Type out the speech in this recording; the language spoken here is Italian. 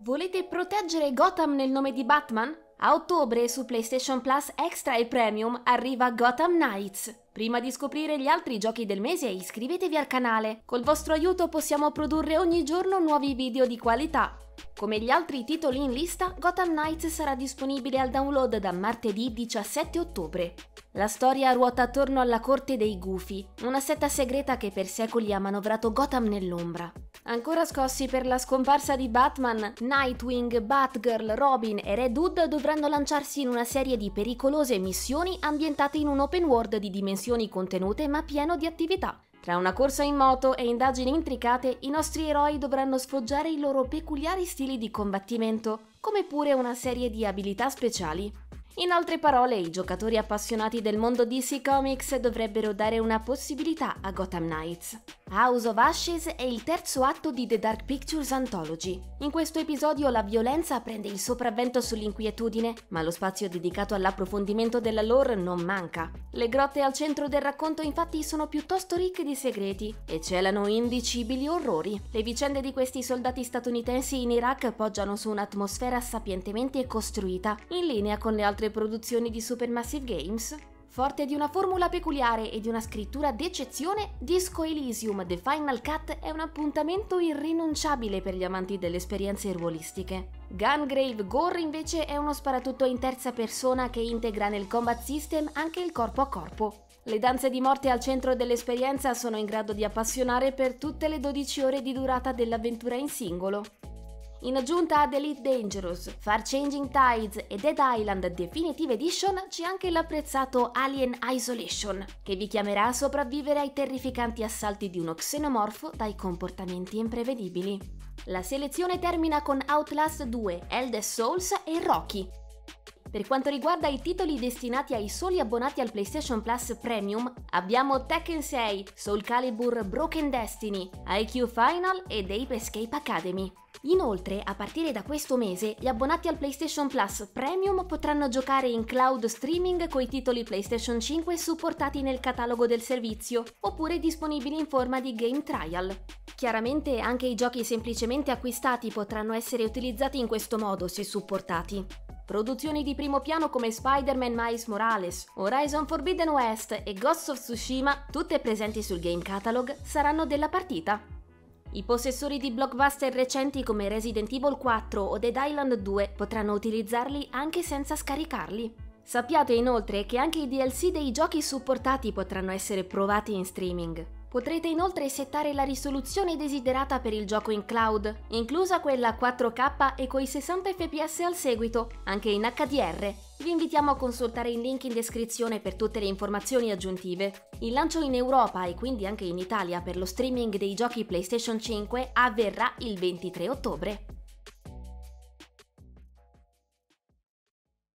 Volete proteggere Gotham nel nome di Batman? A ottobre su PlayStation Plus Extra e Premium arriva Gotham Knights. Prima di scoprire gli altri giochi del mese iscrivetevi al canale. Col vostro aiuto possiamo produrre ogni giorno nuovi video di qualità. Come gli altri titoli in lista, Gotham Knights sarà disponibile al download da martedì 17 ottobre. La storia ruota attorno alla corte dei Gufi, una setta segreta che per secoli ha manovrato Gotham nell'ombra. Ancora scossi per la scomparsa di Batman, Nightwing, Batgirl, Robin e Red Hood dovranno lanciarsi in una serie di pericolose missioni ambientate in un open world di dimensioni contenute ma pieno di attività. Tra una corsa in moto e indagini intricate, i nostri eroi dovranno sfoggiare i loro peculiari stili di combattimento, come pure una serie di abilità speciali. In altre parole, i giocatori appassionati del mondo DC Comics dovrebbero dare una possibilità a Gotham Knights. House of Ashes è il terzo atto di The Dark Pictures Anthology. In questo episodio la violenza prende il sopravvento sull'inquietudine, ma lo spazio dedicato all'approfondimento della lore non manca. Le grotte al centro del racconto infatti sono piuttosto ricche di segreti e celano indicibili orrori. Le vicende di questi soldati statunitensi in Iraq poggiano su un'atmosfera sapientemente costruita, in linea con le altre produzioni di Supermassive Games. Forte di una formula peculiare e di una scrittura d'eccezione, Disco Elysium The Final Cut è un appuntamento irrinunciabile per gli amanti delle esperienze ruolistiche. Gungrave Gore invece è uno sparatutto in terza persona che integra nel combat system anche il corpo a corpo. Le danze di morte al centro dell'esperienza sono in grado di appassionare per tutte le 12 ore di durata dell'avventura in singolo. In aggiunta ad Elite Dangerous, Far Changing Tides e Dead Island Definitive Edition c'è anche l'apprezzato Alien Isolation, che vi chiamerà a sopravvivere ai terrificanti assalti di uno xenomorfo dai comportamenti imprevedibili. La selezione termina con Outlast 2, Eldest Souls e Rocky, per quanto riguarda i titoli destinati ai soli abbonati al PlayStation Plus Premium, abbiamo Tekken 6, Soul Calibur Broken Destiny, IQ Final ed Ape Escape Academy. Inoltre, a partire da questo mese, gli abbonati al PlayStation Plus Premium potranno giocare in cloud streaming coi titoli PlayStation 5 supportati nel catalogo del servizio, oppure disponibili in forma di game trial. Chiaramente anche i giochi semplicemente acquistati potranno essere utilizzati in questo modo se supportati. Produzioni di primo piano come Spider-Man Miles Morales, Horizon Forbidden West e Ghost of Tsushima, tutte presenti sul game catalog, saranno della partita. I possessori di blockbuster recenti come Resident Evil 4 o Dead Island 2 potranno utilizzarli anche senza scaricarli. Sappiate inoltre che anche i DLC dei giochi supportati potranno essere provati in streaming. Potrete inoltre settare la risoluzione desiderata per il gioco in cloud, inclusa quella 4K e coi 60 fps al seguito, anche in HDR. Vi invitiamo a consultare il link in descrizione per tutte le informazioni aggiuntive. Il lancio in Europa e quindi anche in Italia per lo streaming dei giochi PlayStation 5 avverrà il 23 ottobre.